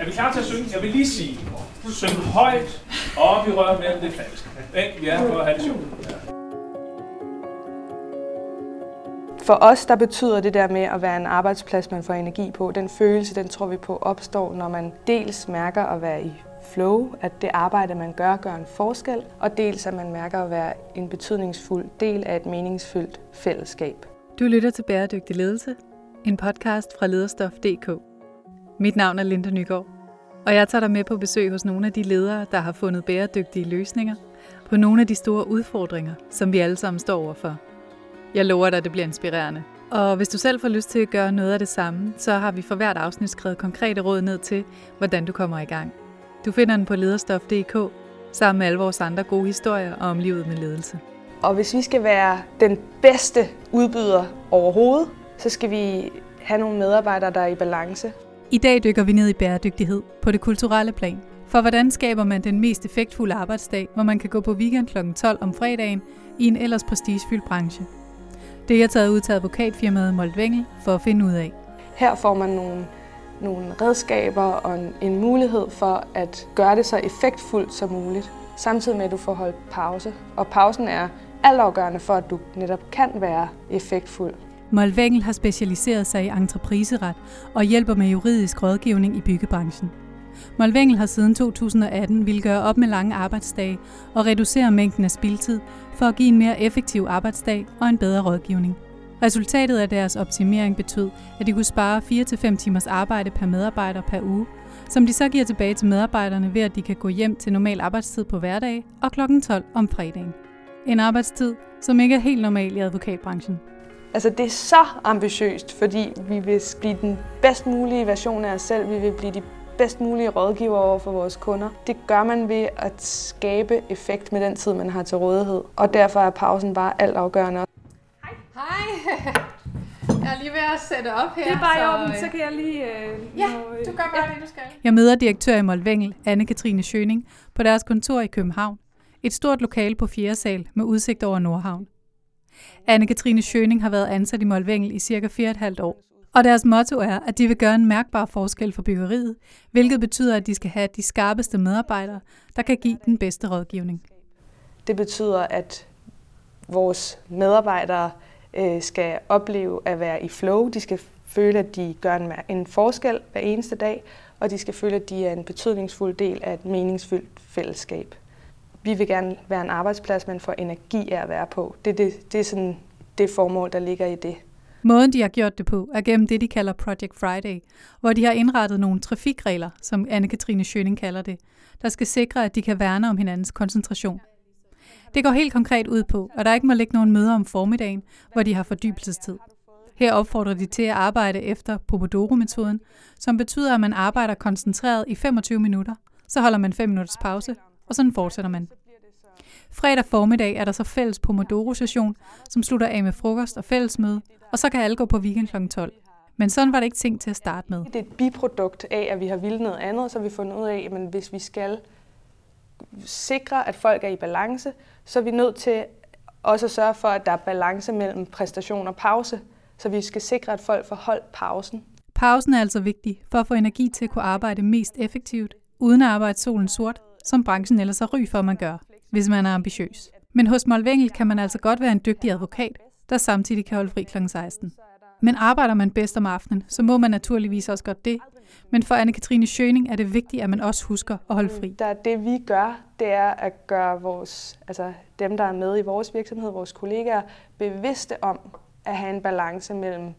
Er vi klar til at synge? Jeg vil lige sige, syng højt, og op i røven mellem det falske. Vi er på at have det sjovt. For os, der betyder det der med at være en arbejdsplads, man får energi på, den følelse, den tror vi på opstår, når man dels mærker at være i flow, at det arbejde, man gør, gør en forskel, og dels at man mærker at være en betydningsfuld del af et meningsfyldt fællesskab. Du lytter til Bæredygtig Ledelse, en podcast fra lederstof.dk. Mit navn er Linda Nygaard, og jeg tager dig med på besøg hos nogle af de ledere, der har fundet bæredygtige løsninger på nogle af de store udfordringer, som vi alle sammen står overfor. Jeg lover dig, at det bliver inspirerende. Og hvis du selv får lyst til at gøre noget af det samme, så har vi for hvert afsnit skrevet konkrete råd ned til, hvordan du kommer i gang. Du finder den på lederstof.dk sammen med alle vores andre gode historier om livet med ledelse. Og hvis vi skal være den bedste udbyder overhovedet, så skal vi have nogle medarbejdere, der er i balance. I dag dykker vi ned i bæredygtighed på det kulturelle plan. For hvordan skaber man den mest effektfulde arbejdsdag, hvor man kan gå på weekend kl. 12 om fredagen i en ellers prestigefyldt branche? Det er jeg taget ud til advokatfirmaet Moltvengel for at finde ud af. Her får man nogle, nogle redskaber og en, en mulighed for at gøre det så effektfuldt som muligt, samtidig med at du får holdt pause. Og pausen er altafgørende for, at du netop kan være effektfuld. Molvengel har specialiseret sig i entrepriseret og hjælper med juridisk rådgivning i byggebranchen. Molvengel har siden 2018 vil gøre op med lange arbejdsdage og reducere mængden af spildtid for at give en mere effektiv arbejdsdag og en bedre rådgivning. Resultatet af deres optimering betød, at de kunne spare 4-5 timers arbejde per medarbejder per uge, som de så giver tilbage til medarbejderne ved, at de kan gå hjem til normal arbejdstid på hverdag og kl. 12 om fredagen. En arbejdstid, som ikke er helt normal i advokatbranchen. Altså det er så ambitiøst, fordi vi vil blive den bedst mulige version af os selv. Vi vil blive de bedst mulige rådgiver over for vores kunder. Det gør man ved at skabe effekt med den tid, man har til rådighed. Og derfor er pausen bare alt afgørende. Hej. Hej. Jeg er lige ved at sætte op her. Det er bare så, i orden, så kan jeg lige... Øh, ja, du gør bare ja. det, du skal. Jeg møder direktør i Molvengel, Anne-Katrine Schøning, på deres kontor i København. Et stort lokale på 4. sal med udsigt over Nordhavn. Anne-Katrine Schøning har været ansat i Molvengel i cirka 4,5 år. Og deres motto er, at de vil gøre en mærkbar forskel for byggeriet, hvilket betyder, at de skal have de skarpeste medarbejdere, der kan give den bedste rådgivning. Det betyder, at vores medarbejdere øh, skal opleve at være i flow. De skal føle, at de gør en forskel hver eneste dag, og de skal føle, at de er en betydningsfuld del af et meningsfyldt fællesskab. Vi vil gerne være en arbejdsplads, man får energi af at være på. Det, det, det er sådan det formål, der ligger i det. Måden, de har gjort det på, er gennem det, de kalder Project Friday, hvor de har indrettet nogle trafikregler, som Anne-Katrine Schøning kalder det, der skal sikre, at de kan værne om hinandens koncentration. Det går helt konkret ud på, at der ikke må ligge nogen møder om formiddagen, hvor de har fordybelsestid. Her opfordrer de til at arbejde efter Pomodoro-metoden, som betyder, at man arbejder koncentreret i 25 minutter, så holder man 5 minutters pause, og sådan fortsætter man. Fredag formiddag er der så fælles Pomodoro-session, som slutter af med frokost og fællesmøde, og så kan alle gå på weekend kl. 12. Men sådan var det ikke tænkt til at starte med. Det er et biprodukt af, at vi har vildt noget andet, så vi fundet ud af, at hvis vi skal sikre, at folk er i balance, så er vi nødt til også at sørge for, at der er balance mellem præstation og pause. Så vi skal sikre, at folk får holdt pausen. Pausen er altså vigtig for at få energi til at kunne arbejde mest effektivt, uden at arbejde solen sort, som branchen ellers har ry for, at man gør, hvis man er ambitiøs. Men hos Molvengel kan man altså godt være en dygtig advokat, der samtidig kan holde fri kl. 16. Men arbejder man bedst om aftenen, så må man naturligvis også godt det. Men for Anne-Katrine Schøning er det vigtigt, at man også husker at holde fri. Der, det vi gør, det er at gøre vores, altså dem, der er med i vores virksomhed, vores kollegaer, bevidste om at have en balance mellem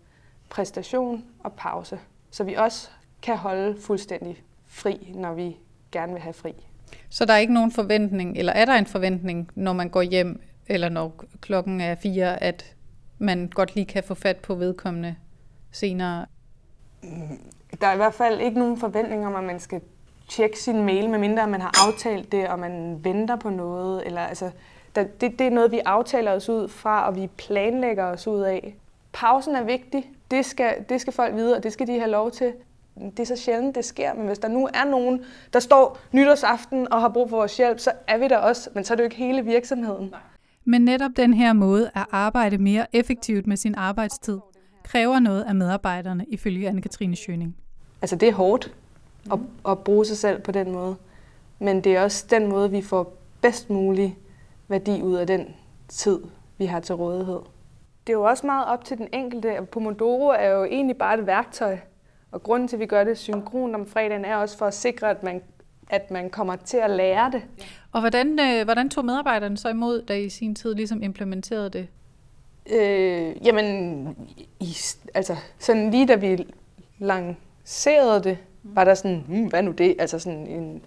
præstation og pause. Så vi også kan holde fuldstændig fri, når vi gerne vil have fri. Så der er ikke nogen forventning, eller er der en forventning, når man går hjem, eller når klokken er fire, at man godt lige kan få fat på vedkommende senere? Der er i hvert fald ikke nogen forventning om, at man skal tjekke sin mail, medmindre man har aftalt det, og man venter på noget. Eller, altså, der, det, det er noget, vi aftaler os ud fra, og vi planlægger os ud af. Pausen er vigtig. Det skal, det skal folk vide, og det skal de have lov til. Det er så sjældent, det sker, men hvis der nu er nogen, der står nytårsaften og har brug for vores hjælp, så er vi der også, men så er det jo ikke hele virksomheden. Nej. Men netop den her måde at arbejde mere effektivt med sin arbejdstid, kræver noget af medarbejderne, ifølge Anne-Katrine Schøning. Altså det er hårdt. og, og bruge sig selv på den måde. Men det er også den måde, vi får bedst mulig værdi ud af den tid, vi har til rådighed. Det er jo også meget op til den enkelte. Pomodoro er jo egentlig bare et værktøj. Og grunden til, at vi gør det synkron om fredagen, er også for at sikre, at man, at man kommer til at lære det. Og hvordan, øh, hvordan tog medarbejderne så imod, da I i sin tid ligesom implementerede det? Øh, jamen, i, altså sådan lige da vi lancerede det, var der sådan, hmm, hvad nu det? Altså sådan en,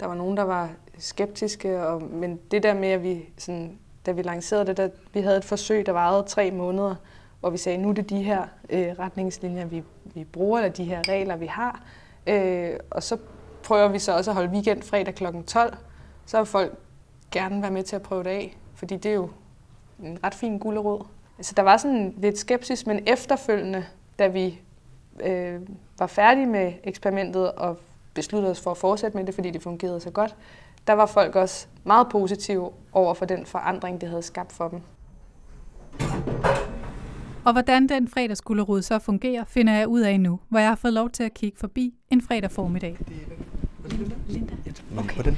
der var nogen, der var skeptiske, og, men det der med, at vi, sådan, da vi lancerede det, der, vi havde et forsøg, der varede tre måneder, hvor vi sagde, nu er det de her øh, retningslinjer, vi, vi bruger, eller de her regler, vi har. Øh, og så prøver vi så også at holde weekend fredag kl. 12. Så vil folk gerne være med til at prøve det af, fordi det er jo en ret fin gulderod. Altså, der var sådan lidt skepsis, men efterfølgende, da vi øh, var færdige med eksperimentet og besluttede os for at fortsætte med det, fordi det fungerede så godt, der var folk også meget positive over for den forandring, det havde skabt for dem. Og hvordan den fredagsgullerod så fungerer, finder jeg ud af nu, hvor jeg har fået lov til at kigge forbi en fredag formiddag. Linda. Okay.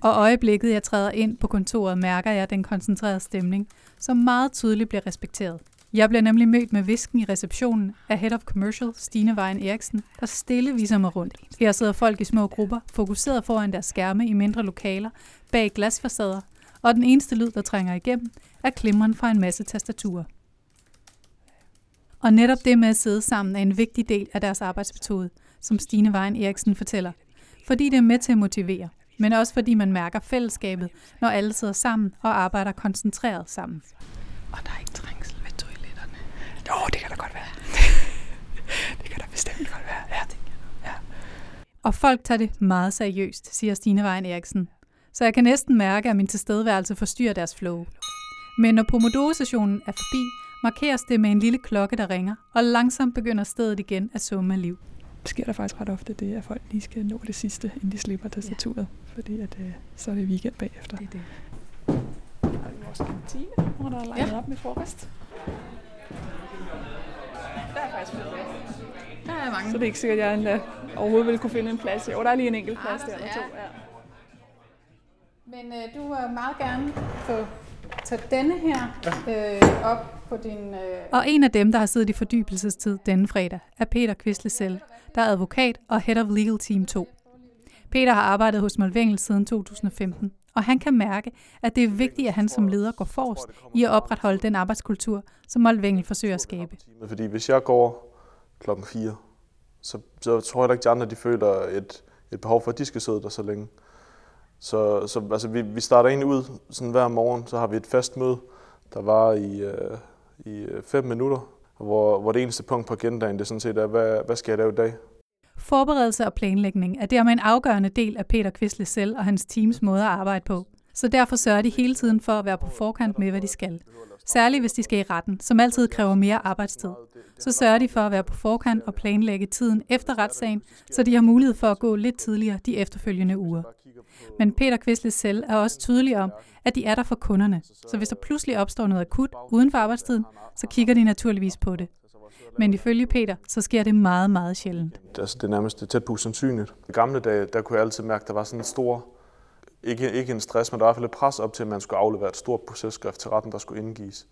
Og øjeblikket, jeg træder ind på kontoret, mærker jeg den koncentrerede stemning, som meget tydeligt bliver respekteret. Jeg bliver nemlig mødt med visken i receptionen af Head of Commercial, Stine Vejen Eriksen, der stille viser mig rundt. Her sidder folk i små grupper, fokuseret foran deres skærme i mindre lokaler, bag glasfacader, og den eneste lyd, der trænger igennem, er klimren fra en masse tastaturer. Og netop det med at sidde sammen er en vigtig del af deres arbejdsmetode, som Stine Vejen Eriksen fortæller. Fordi det er med til at motivere, men også fordi man mærker fællesskabet, når alle sidder sammen og arbejder koncentreret sammen. Og der er ikke trængsel ved toiletterne. Jo, det kan da godt være. det kan da bestemt godt være. Ja, det ja. Og folk tager det meget seriøst, siger Stine Vejen Eriksen. Så jeg kan næsten mærke, at min tilstedeværelse forstyrrer deres flow. Men når Pomodoro-sessionen er forbi, markeres det med en lille klokke, der ringer, og langsomt begynder stedet igen at summe af liv. sker der faktisk ret ofte det, at folk lige skal nå det sidste, inden de slipper tastaturet, ja. fordi at, øh, så er det weekend bagefter. Det er det. Har vi vores kantine, hvor der er legnet ja. op med frokost. Der er faktisk fedt plads. Der er mange. Så det er ikke sikkert, at jeg endda overhovedet ville kunne finde en plads. Jo, der er lige en enkelt plads Ah, der, der- eller to. ja. Ja. Men øh, du vil meget gerne få tage denne her øh, op på din... Øh, Og en af dem, der har siddet i fordybelsestid denne fredag, er Peter Kvisle selv, der er advokat og Head of Legal Team 2. Peter har arbejdet hos Molvengel siden 2015, og han kan mærke, at det er vigtigt, at han som leder går forrest i at opretholde den arbejdskultur, som Molvengel forsøger at skabe. Fordi hvis jeg går klokken 4, så, så tror jeg da ikke, de andre de føler et, et behov for, at de skal sidde der så længe. Så, så altså, vi, vi starter egentlig ud sådan hver morgen, så har vi et fast møde, der var i, øh, i øh, fem minutter, hvor, hvor det eneste punkt på agendaen, det er sådan set er, hvad, hvad skal jeg lave i dag? Forberedelse og planlægning er dermed en afgørende del af Peter Kvistle selv og hans teams måde at arbejde på. Så derfor sørger de hele tiden for at være på forkant med, hvad de skal. Særligt hvis de skal i retten, som altid kræver mere arbejdstid. Så sørger de for at være på forkant og planlægge tiden efter retssagen, så de har mulighed for at gå lidt tidligere de efterfølgende uger. Men Peter Kvistle selv er også tydelig om, at de er der for kunderne. Så hvis der pludselig opstår noget akut uden for arbejdstiden, så kigger de naturligvis på det. Men ifølge Peter, så sker det meget, meget sjældent. Altså, det er nærmest tæt på usandsynligt. I gamle dage, der kunne jeg altid mærke, at der var sådan en stor, ikke, ikke en stress, men der var i hvert fald et pres op til, at man skulle aflevere et stort processkrift til retten, der skulle indgives.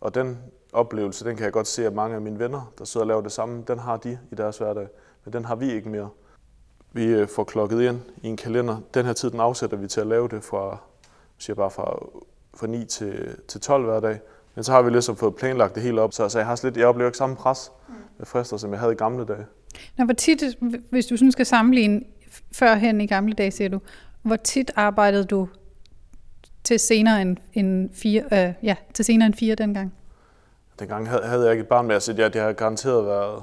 Og den oplevelse, den kan jeg godt se, at mange af mine venner, der sidder og laver det samme, den har de i deres hverdag. Men den har vi ikke mere. Vi øh, får klokket ind i en kalender. Den her tid, den afsætter vi til at lave det fra, siger bare fra, fra 9 til, til 12 hver dag. Men så har vi ligesom fået planlagt det hele op, så, altså, jeg, har slet, lidt, jeg oplever ikke samme pres med frister, som jeg havde i gamle dage. Nå, hvor tit, hvis du sådan skal sammenligne førhen i gamle dage, siger du, hvor tit arbejdede du til senere end, end fire, øh, ja, til senere end fire dengang? Dengang havde, havde jeg ikke et barn med, så det, det har garanteret været,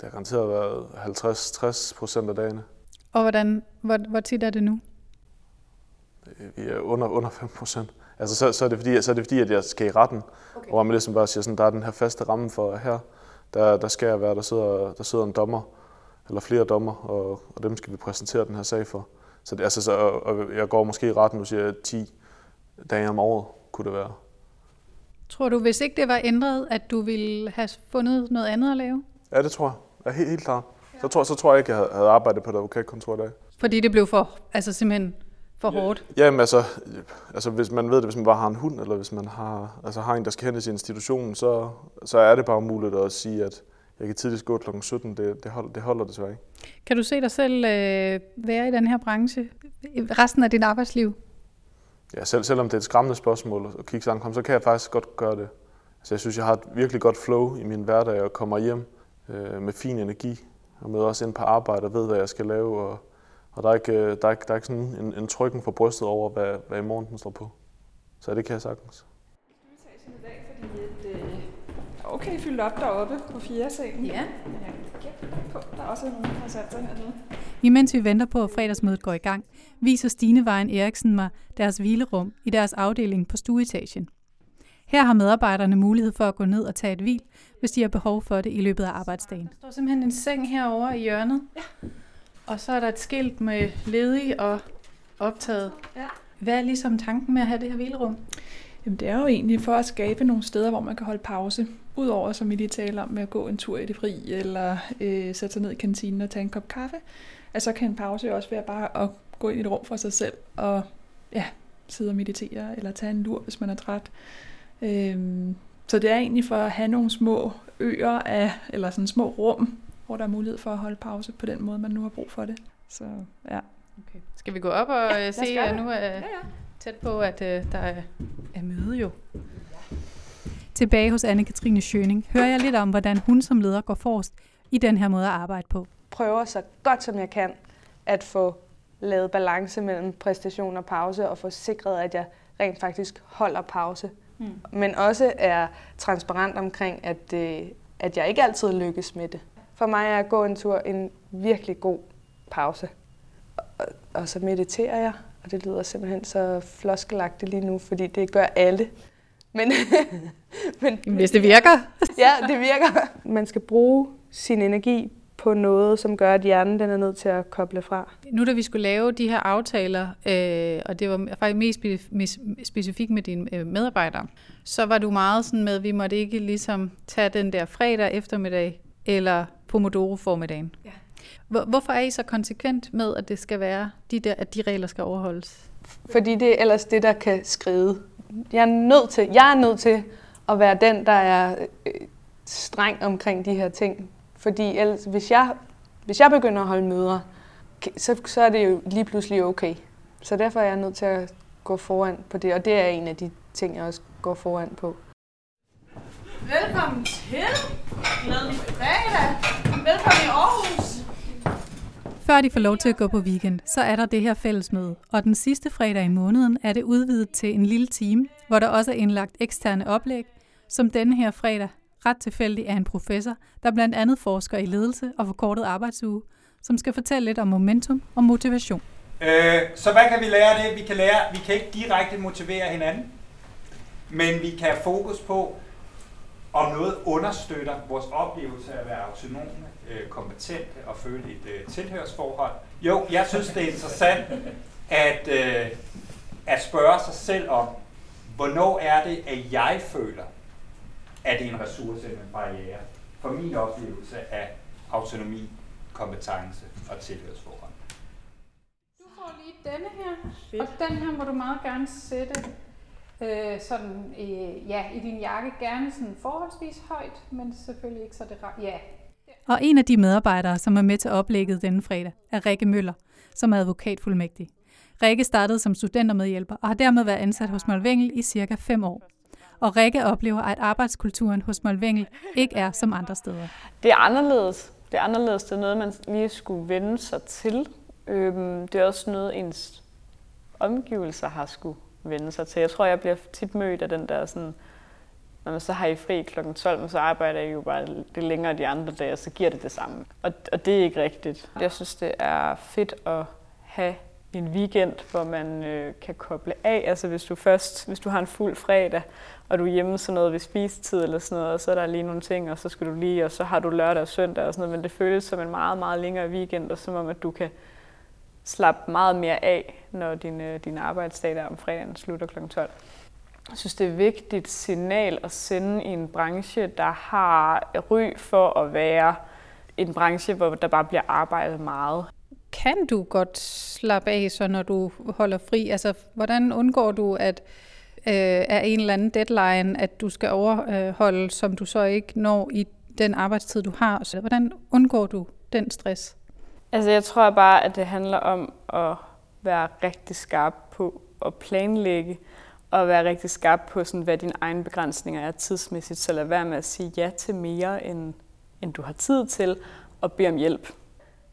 det har garanteret været 50-60 procent af dagene. Og hvordan, hvor, hvor tit er det nu? Vi er under, under 5 procent. Altså, så, så, er det fordi, så er det fordi, at jeg skal i retten, okay. hvor man ligesom bare siger, sådan, der er den her faste ramme for her, der, der skal jeg være, der sidder, der sidder en dommer, eller flere dommer, og, og dem skal vi præsentere den her sag for. Så, det, altså, så og, jeg går måske i retten, nu siger jeg 10 dage om året, kunne det være. Tror du, hvis ikke det var ændret, at du ville have fundet noget andet at lave? Ja, det tror jeg. Ja, helt, helt klart. Ja. Så tror, så tror jeg ikke, jeg havde, arbejdet på et advokatkontor i dag. Fordi det blev for, altså simpelthen for hårdt. Jamen altså, altså, hvis man ved det, hvis man bare har en hund, eller hvis man har, altså, har en, der skal hentes i institutionen, så, så er det bare umuligt at sige, at jeg kan tidligst gå kl. 17. Det, det, holder, det holder desværre ikke. Kan du se dig selv øh, være i den her branche i resten af dit arbejdsliv? Ja, selv, selvom det er et skræmmende spørgsmål at kigge sammen, så kan jeg faktisk godt gøre det. Altså, jeg synes, jeg har et virkelig godt flow i min hverdag og kommer hjem øh, med fin energi og møder også ind på arbejde og ved, hvad jeg skal lave. Og, og der, er ikke, øh, der, er ikke, der er ikke sådan en, en trykken for brystet over, hvad, hvad i morgen den står på. Så det kan jeg sagtens. i dag, fordi at, øh, okay fyldt op deroppe på fjerde salen. Ja. På, der også er nogen, der har sat sig hernede. Imens vi venter på, at fredagsmødet går i gang, viser Stine Vejen Eriksen mig deres hvilerum i deres afdeling på stueetagen. Her har medarbejderne mulighed for at gå ned og tage et hvil, hvis de har behov for det i løbet af arbejdsdagen. Der står simpelthen en seng herovre i hjørnet. Ja. Og så er der et skilt med ledig og optaget. Ja. Hvad er ligesom tanken med at have det her hvilerum? Jamen, det er jo egentlig for at skabe nogle steder, hvor man kan holde pause. Udover, som vi lige taler om, med at gå en tur i det fri, eller øh, sætte sig ned i kantinen og tage en kop kaffe. Altså kan en pause jo også være bare at gå ind i et rum for sig selv, og ja, sidde og meditere, eller tage en lur, hvis man er træt. Øhm, så det er egentlig for at have nogle små øer af, eller sådan små rum, hvor der er mulighed for at holde pause på den måde, man nu har brug for det. Så ja. Okay. Skal vi gå op og ja, se, gøre at det. nu er Ja, ja. Tæt på, at øh, der er, er møde jo? Tilbage hos Anne-Katrine Schøning hører jeg lidt om, hvordan hun som leder går forrest i den her måde at arbejde på. prøver så godt som jeg kan at få lavet balance mellem præstation og pause og få sikret, at jeg rent faktisk holder pause. Mm. Men også er transparent omkring, at, øh, at jeg ikke altid lykkes med det. For mig er at gå en tur en virkelig god pause. Og, og så mediterer jeg, og det lyder simpelthen så floskelagtigt lige nu, fordi det gør alle. Men, men hvis det virker. ja, det virker. Man skal bruge sin energi på noget, som gør, at hjernen den er nødt til at koble fra. Nu da vi skulle lave de her aftaler, øh, og det var faktisk mest spe- mes- specifikt med dine øh, medarbejdere, så var du meget sådan med, at vi måtte ikke ligesom tage den der fredag eftermiddag eller Pomodoro formiddagen. Ja. Hvor, hvorfor er I så konsekvent med, at det skal være de der, at de regler skal overholdes? Fordi det er ellers det, der kan skride. Jeg er nødt til, jeg er nødt til at være den, der er øh, streng omkring de her ting. Fordi ellers, hvis jeg, hvis jeg begynder at holde møder, så, så er det jo lige pludselig okay. Så derfor er jeg nødt til at gå foran på det, og det er en af de ting, jeg også går foran på. Velkommen til. Glædelig fredag. Velkommen i Aarhus. Før de får lov til at gå på weekend, så er der det her fællesmøde, og den sidste fredag i måneden er det udvidet til en lille time, hvor der også er indlagt eksterne oplæg, som denne her fredag ret tilfældig er en professor, der blandt andet forsker i ledelse og forkortet arbejdsuge, som skal fortælle lidt om momentum og motivation. Øh, så hvad kan vi lære af det? Vi kan lære, vi kan ikke direkte motivere hinanden, men vi kan have fokus på, om noget understøtter vores oplevelse af at være autonome, øh, kompetente og føle et øh, tilhørsforhold. Jo, jeg synes, det er interessant at, øh, at spørge sig selv om, hvornår er det, at jeg føler, at det er en ressource eller en barriere for min oplevelse af autonomi, kompetence og tilhørsforhold. Du får lige denne her, og den her må du meget gerne sætte øh, sådan, øh, ja, i din jakke, gerne sådan forholdsvis højt, men selvfølgelig ikke så det ja. Og en af de medarbejdere, som er med til oplægget denne fredag, er Rikke Møller, som er advokatfuldmægtig. Rikke startede som studentermedhjælper og har dermed været ansat hos Molvengel i cirka fem år. Og Rikke oplever, at arbejdskulturen hos Molvengel ikke er som andre steder. Det er anderledes. Det er anderledes. Det er noget, man lige skulle vende sig til. Øhm, det er også noget, ens omgivelser har skulle vende sig til. Jeg tror, jeg bliver tit mødt af den der sådan, når man så har I fri kl. 12, men så arbejder jeg jo bare lidt længere de andre dage, og så giver det det samme. Og, og det er ikke rigtigt. Jeg synes, det er fedt at have en weekend, hvor man øh, kan koble af. Altså hvis du først, hvis du har en fuld fredag, og du er hjemme sådan noget ved spisetid eller sådan noget, og så er der lige nogle ting, og så skal du lige, og så har du lørdag og søndag og sådan noget, men det føles som en meget, meget længere weekend, og som om, at du kan slappe meget mere af, når din, øh, din arbejdsdag der om fredagen slutter kl. 12. Jeg synes, det er et vigtigt signal at sende i en branche, der har ry for at være en branche, hvor der bare bliver arbejdet meget. Kan du godt slappe af, så når du holder fri? Altså, hvordan undgår du, at øh, er en eller anden deadline, at du skal overholde, som du så ikke når i den arbejdstid, du har? Så hvordan undgår du den stress? Altså, jeg tror bare, at det handler om at være rigtig skarp på at planlægge, og være rigtig skarp på, sådan, hvad dine egne begrænsninger er tidsmæssigt. Så lad være med at sige ja til mere, end, end du har tid til, og bede om hjælp.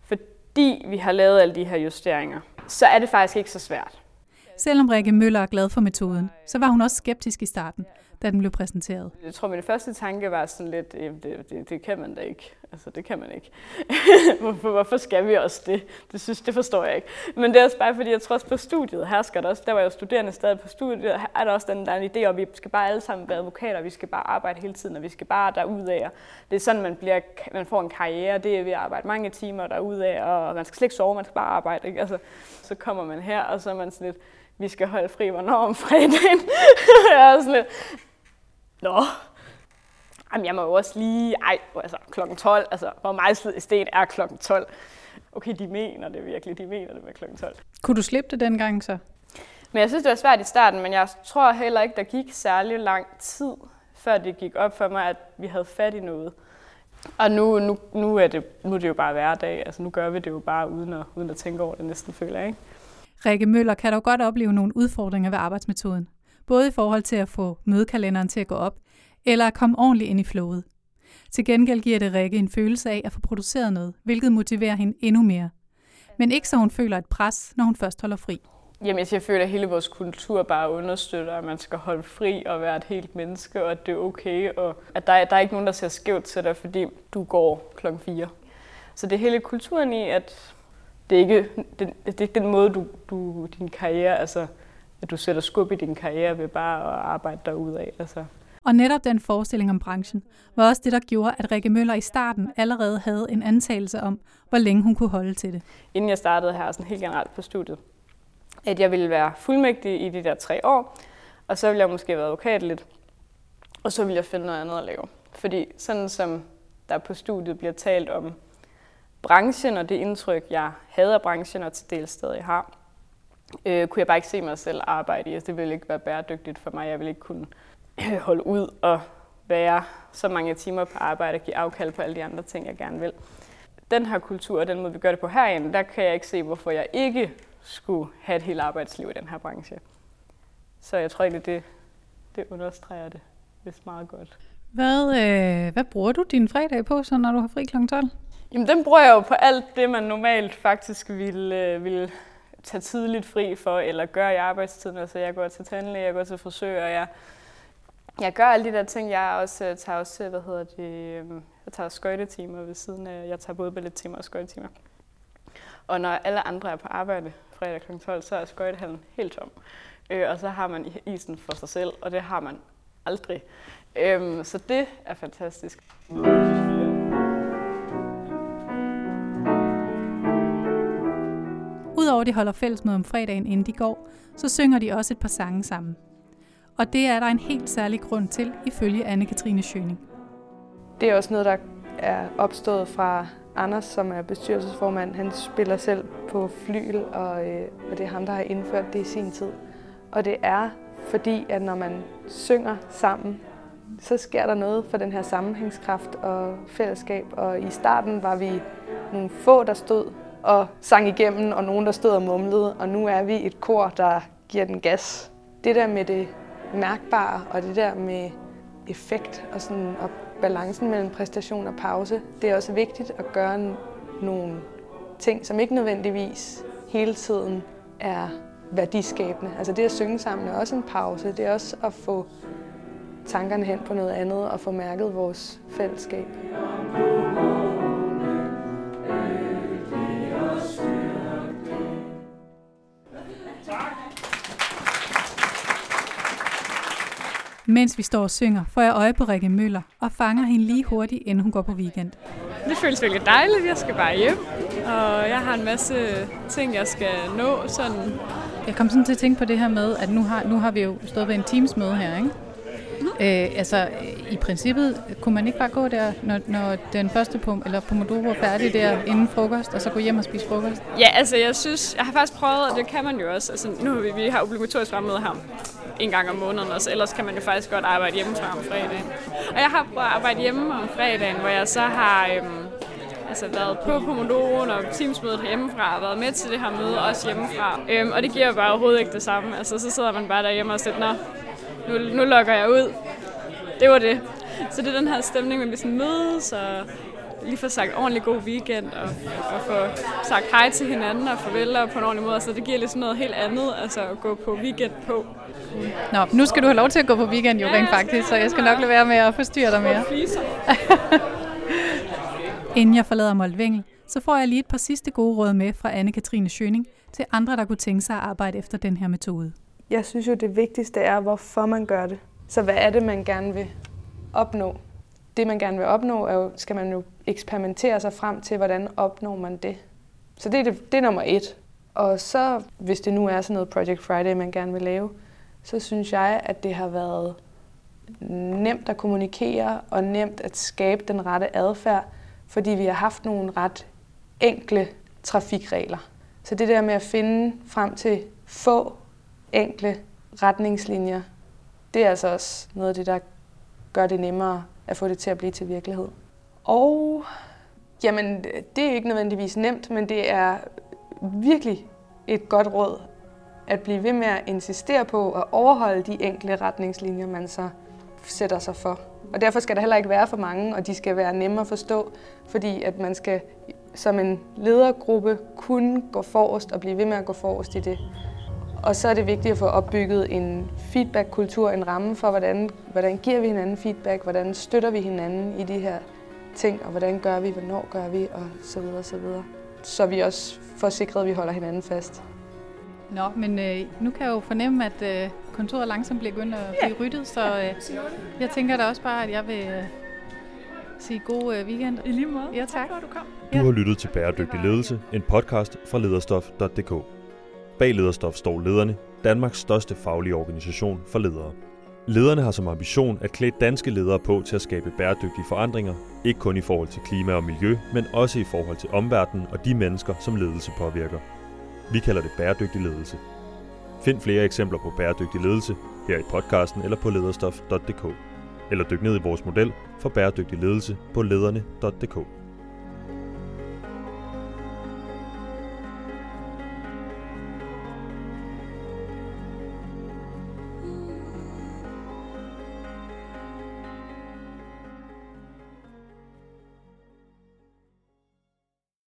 Fordi vi har lavet alle de her justeringer, så er det faktisk ikke så svært. Selvom Rikke Møller er glad for metoden, så var hun også skeptisk i starten, da den blev præsenteret. Jeg tror, min første tanke var sådan lidt, det, det, det kan man da ikke. Altså, det kan man ikke. hvorfor, hvorfor skal vi også det? Det synes, det forstår jeg ikke. Men det er også bare, fordi jeg tror også på studiet, her skal der også, der var jeg jo studerende stadig på studiet, er der også den der en idé om, at vi skal bare alle sammen være advokater, vi skal bare arbejde hele tiden, og vi skal bare derudad. Det er sådan, man, bliver, man får en karriere, det er ved at arbejde mange timer derudad, og man skal slet ikke sove, man skal bare arbejde. Ikke? Altså, så kommer man her, og så er man sådan lidt, vi skal holde fri, hvornår om fredagen? jeg er sådan lidt, nå, Jamen, jeg må jo også lige, ej, altså klokken 12, altså hvor meget i sten er klokken 12? Okay, de mener det virkelig, de mener det med klokken 12. Kunne du slippe det dengang så? Men jeg synes, det var svært i starten, men jeg tror heller ikke, der gik særlig lang tid, før det gik op for mig, at vi havde fat i noget. Og nu, nu, nu, er, det, nu er det jo bare hverdag, altså nu gør vi det jo bare uden at, uden at tænke over det næsten, føler jeg, ikke? Rikke Møller kan dog godt opleve nogle udfordringer ved arbejdsmetoden. Både i forhold til at få mødekalenderen til at gå op, eller at komme ordentligt ind i flowet. Til gengæld giver det Rikke en følelse af at få produceret noget, hvilket motiverer hende endnu mere. Men ikke så hun føler et pres, når hun først holder fri. Jamen, jeg føler, at hele vores kultur bare understøtter, at man skal holde fri og være et helt menneske, og at det er okay, og at der, der er ikke nogen, der ser skævt til dig, fordi du går klokken 4. Så det er hele kulturen i, at det er ikke det, det er den måde, du, du, din karriere, altså at du sætter skub i din karriere ved bare at arbejde derudad. Altså. Og netop den forestilling om branchen var også det, der gjorde, at Rikke Møller i starten allerede havde en antagelse om, hvor længe hun kunne holde til det. Inden jeg startede her sådan helt generelt på studiet, at jeg ville være fuldmægtig i de der tre år, og så ville jeg måske være advokat lidt, og så ville jeg finde noget andet at lave. Fordi sådan som der på studiet bliver talt om branchen og det indtryk, jeg havde af branchen og til dels stadig har, øh, kunne jeg bare ikke se mig selv arbejde i. Altså, det ville ikke være bæredygtigt for mig. Jeg ville ikke kunne holde ud og være så mange timer på arbejde og give afkald på alle de andre ting, jeg gerne vil. Den her kultur og den måde, vi gør det på herinde, der kan jeg ikke se, hvorfor jeg ikke skulle have et helt arbejdsliv i den her branche. Så jeg tror egentlig, det, det understreger det vist meget godt. Hvad, øh, hvad bruger du din fredag på, så når du har fri kl. 12? Jamen, den bruger jeg jo på alt det, man normalt faktisk ville, øh, ville tage tidligt fri for, eller gøre i arbejdstiden. Altså, jeg går til tandlæge, jeg går til frisør, og jeg, jeg gør alle de der ting. Jeg også, øh, tager også, øh, hvad hedder det, jeg tager skøjtetimer ved siden af, jeg tager både ballettimer og skøjtetimer. Og når alle andre er på arbejde fredag kl. 12, så er skøjtehallen helt tom. Øh, og så har man isen for sig selv, og det har man aldrig. Øhm, så det er fantastisk. Udover at de holder fællesmøde om fredagen, inden de går, så synger de også et par sange sammen. Og det er der en helt særlig grund til, ifølge anne-Katrine Schøning. Det er også noget, der er opstået fra Anders, som er bestyrelsesformand. Han spiller selv på flyl, og, øh, og det er ham, der har indført det i sin tid. Og det er fordi, at når man synger sammen, så sker der noget for den her sammenhængskraft og fællesskab. Og i starten var vi nogle få, der stod og sang igennem, og nogen, der stod og mumlede. Og nu er vi et kor, der giver den gas. Det der med det mærkbare, og det der med effekt og, sådan, og balancen mellem præstation og pause, det er også vigtigt at gøre nogle ting, som ikke nødvendigvis hele tiden er værdiskabende. Altså det at synge sammen er også en pause. Det er også at få tankerne hen på noget andet og få mærket vores fællesskab. Mens vi står og synger, får jeg øje på Rikke Møller og fanger hende lige hurtigt, inden hun går på weekend. Det føles virkelig dejligt. Jeg skal bare hjem, og jeg har en masse ting, jeg skal nå. Sådan. Jeg kom sådan til at tænke på det her med, at nu har, nu har vi jo stået ved en teamsmøde her, ikke? Mm. Øh, altså, i princippet kunne man ikke bare gå der, når, når den første pom, eller Pomodoro er færdig der inden frokost, og så gå hjem og spise frokost? Ja, altså jeg synes, jeg har faktisk prøvet, og det kan man jo også. Altså, nu har vi, vi har obligatorisk fremmøde her en gang om måneden, og så ellers kan man jo faktisk godt arbejde hjemmefra om fredagen. Og jeg har prøvet at arbejde hjemme om fredagen, hvor jeg så har øhm, altså været på Pomodoroen og Teamsmødet hjemmefra, og været med til det her møde også hjemmefra. Øhm, og det giver bare overhovedet ikke det samme. Altså, så sidder man bare derhjemme og siger, nå, nu, nu logger jeg ud. Det var det. Så det er den her stemning, med vi sådan mødes og lige få sagt ordentlig god weekend og, og få sagt hej til hinanden og farvel og på en ordentlig måde. Så det giver lidt sådan noget helt andet, altså at gå på weekend på. Nå, nu skal du have lov til at gå på weekend jo rent faktisk, så jeg skal nok lade være med at forstyrre dig mere. Inden jeg forlader Moldvingel, så får jeg lige et par sidste gode råd med fra Anne-Katrine Schøning til andre, der kunne tænke sig at arbejde efter den her metode. Jeg synes jo, det vigtigste er, hvorfor man gør det. Så hvad er det, man gerne vil opnå? Det, man gerne vil opnå, er jo, skal man jo eksperimentere sig frem til, hvordan opnår man det. Så det er, det, det er nummer et. Og så, hvis det nu er sådan noget Project Friday, man gerne vil lave, så synes jeg, at det har været nemt at kommunikere og nemt at skabe den rette adfærd, fordi vi har haft nogle ret enkle trafikregler. Så det der med at finde frem til få enkle retningslinjer, det er altså også noget af det, der gør det nemmere at få det til at blive til virkelighed. Og jamen, det er ikke nødvendigvis nemt, men det er virkelig et godt råd at blive ved med at insistere på at overholde de enkle retningslinjer, man så sætter sig for. Og derfor skal der heller ikke være for mange, og de skal være nemme at forstå, fordi at man skal som en ledergruppe kunne gå forrest og blive ved med at gå forrest i det. Og så er det vigtigt at få opbygget en feedback-kultur, en ramme for, hvordan, hvordan giver vi hinanden feedback, hvordan støtter vi hinanden i de her ting, og hvordan gør vi, hvornår gør vi, og så videre, så videre. Så vi også får sikret, at vi holder hinanden fast. Nå, men øh, nu kan jeg jo fornemme, at øh, kontoret langsomt bliver begyndt at blive ryddet, så øh, jeg tænker da også bare, at jeg vil øh, sige god øh, weekend. I lige måde. Ja, tak. du kom. Du har lyttet til Bæredygtig Ledelse, en podcast fra lederstof.dk. Bag Lederstof står lederne, Danmarks største faglige organisation for ledere. Lederne har som ambition at klæde danske ledere på til at skabe bæredygtige forandringer, ikke kun i forhold til klima og miljø, men også i forhold til omverdenen og de mennesker, som ledelse påvirker. Vi kalder det bæredygtig ledelse. Find flere eksempler på bæredygtig ledelse her i podcasten eller på lederstof.dk. Eller dyk ned i vores model for bæredygtig ledelse på lederne.dk.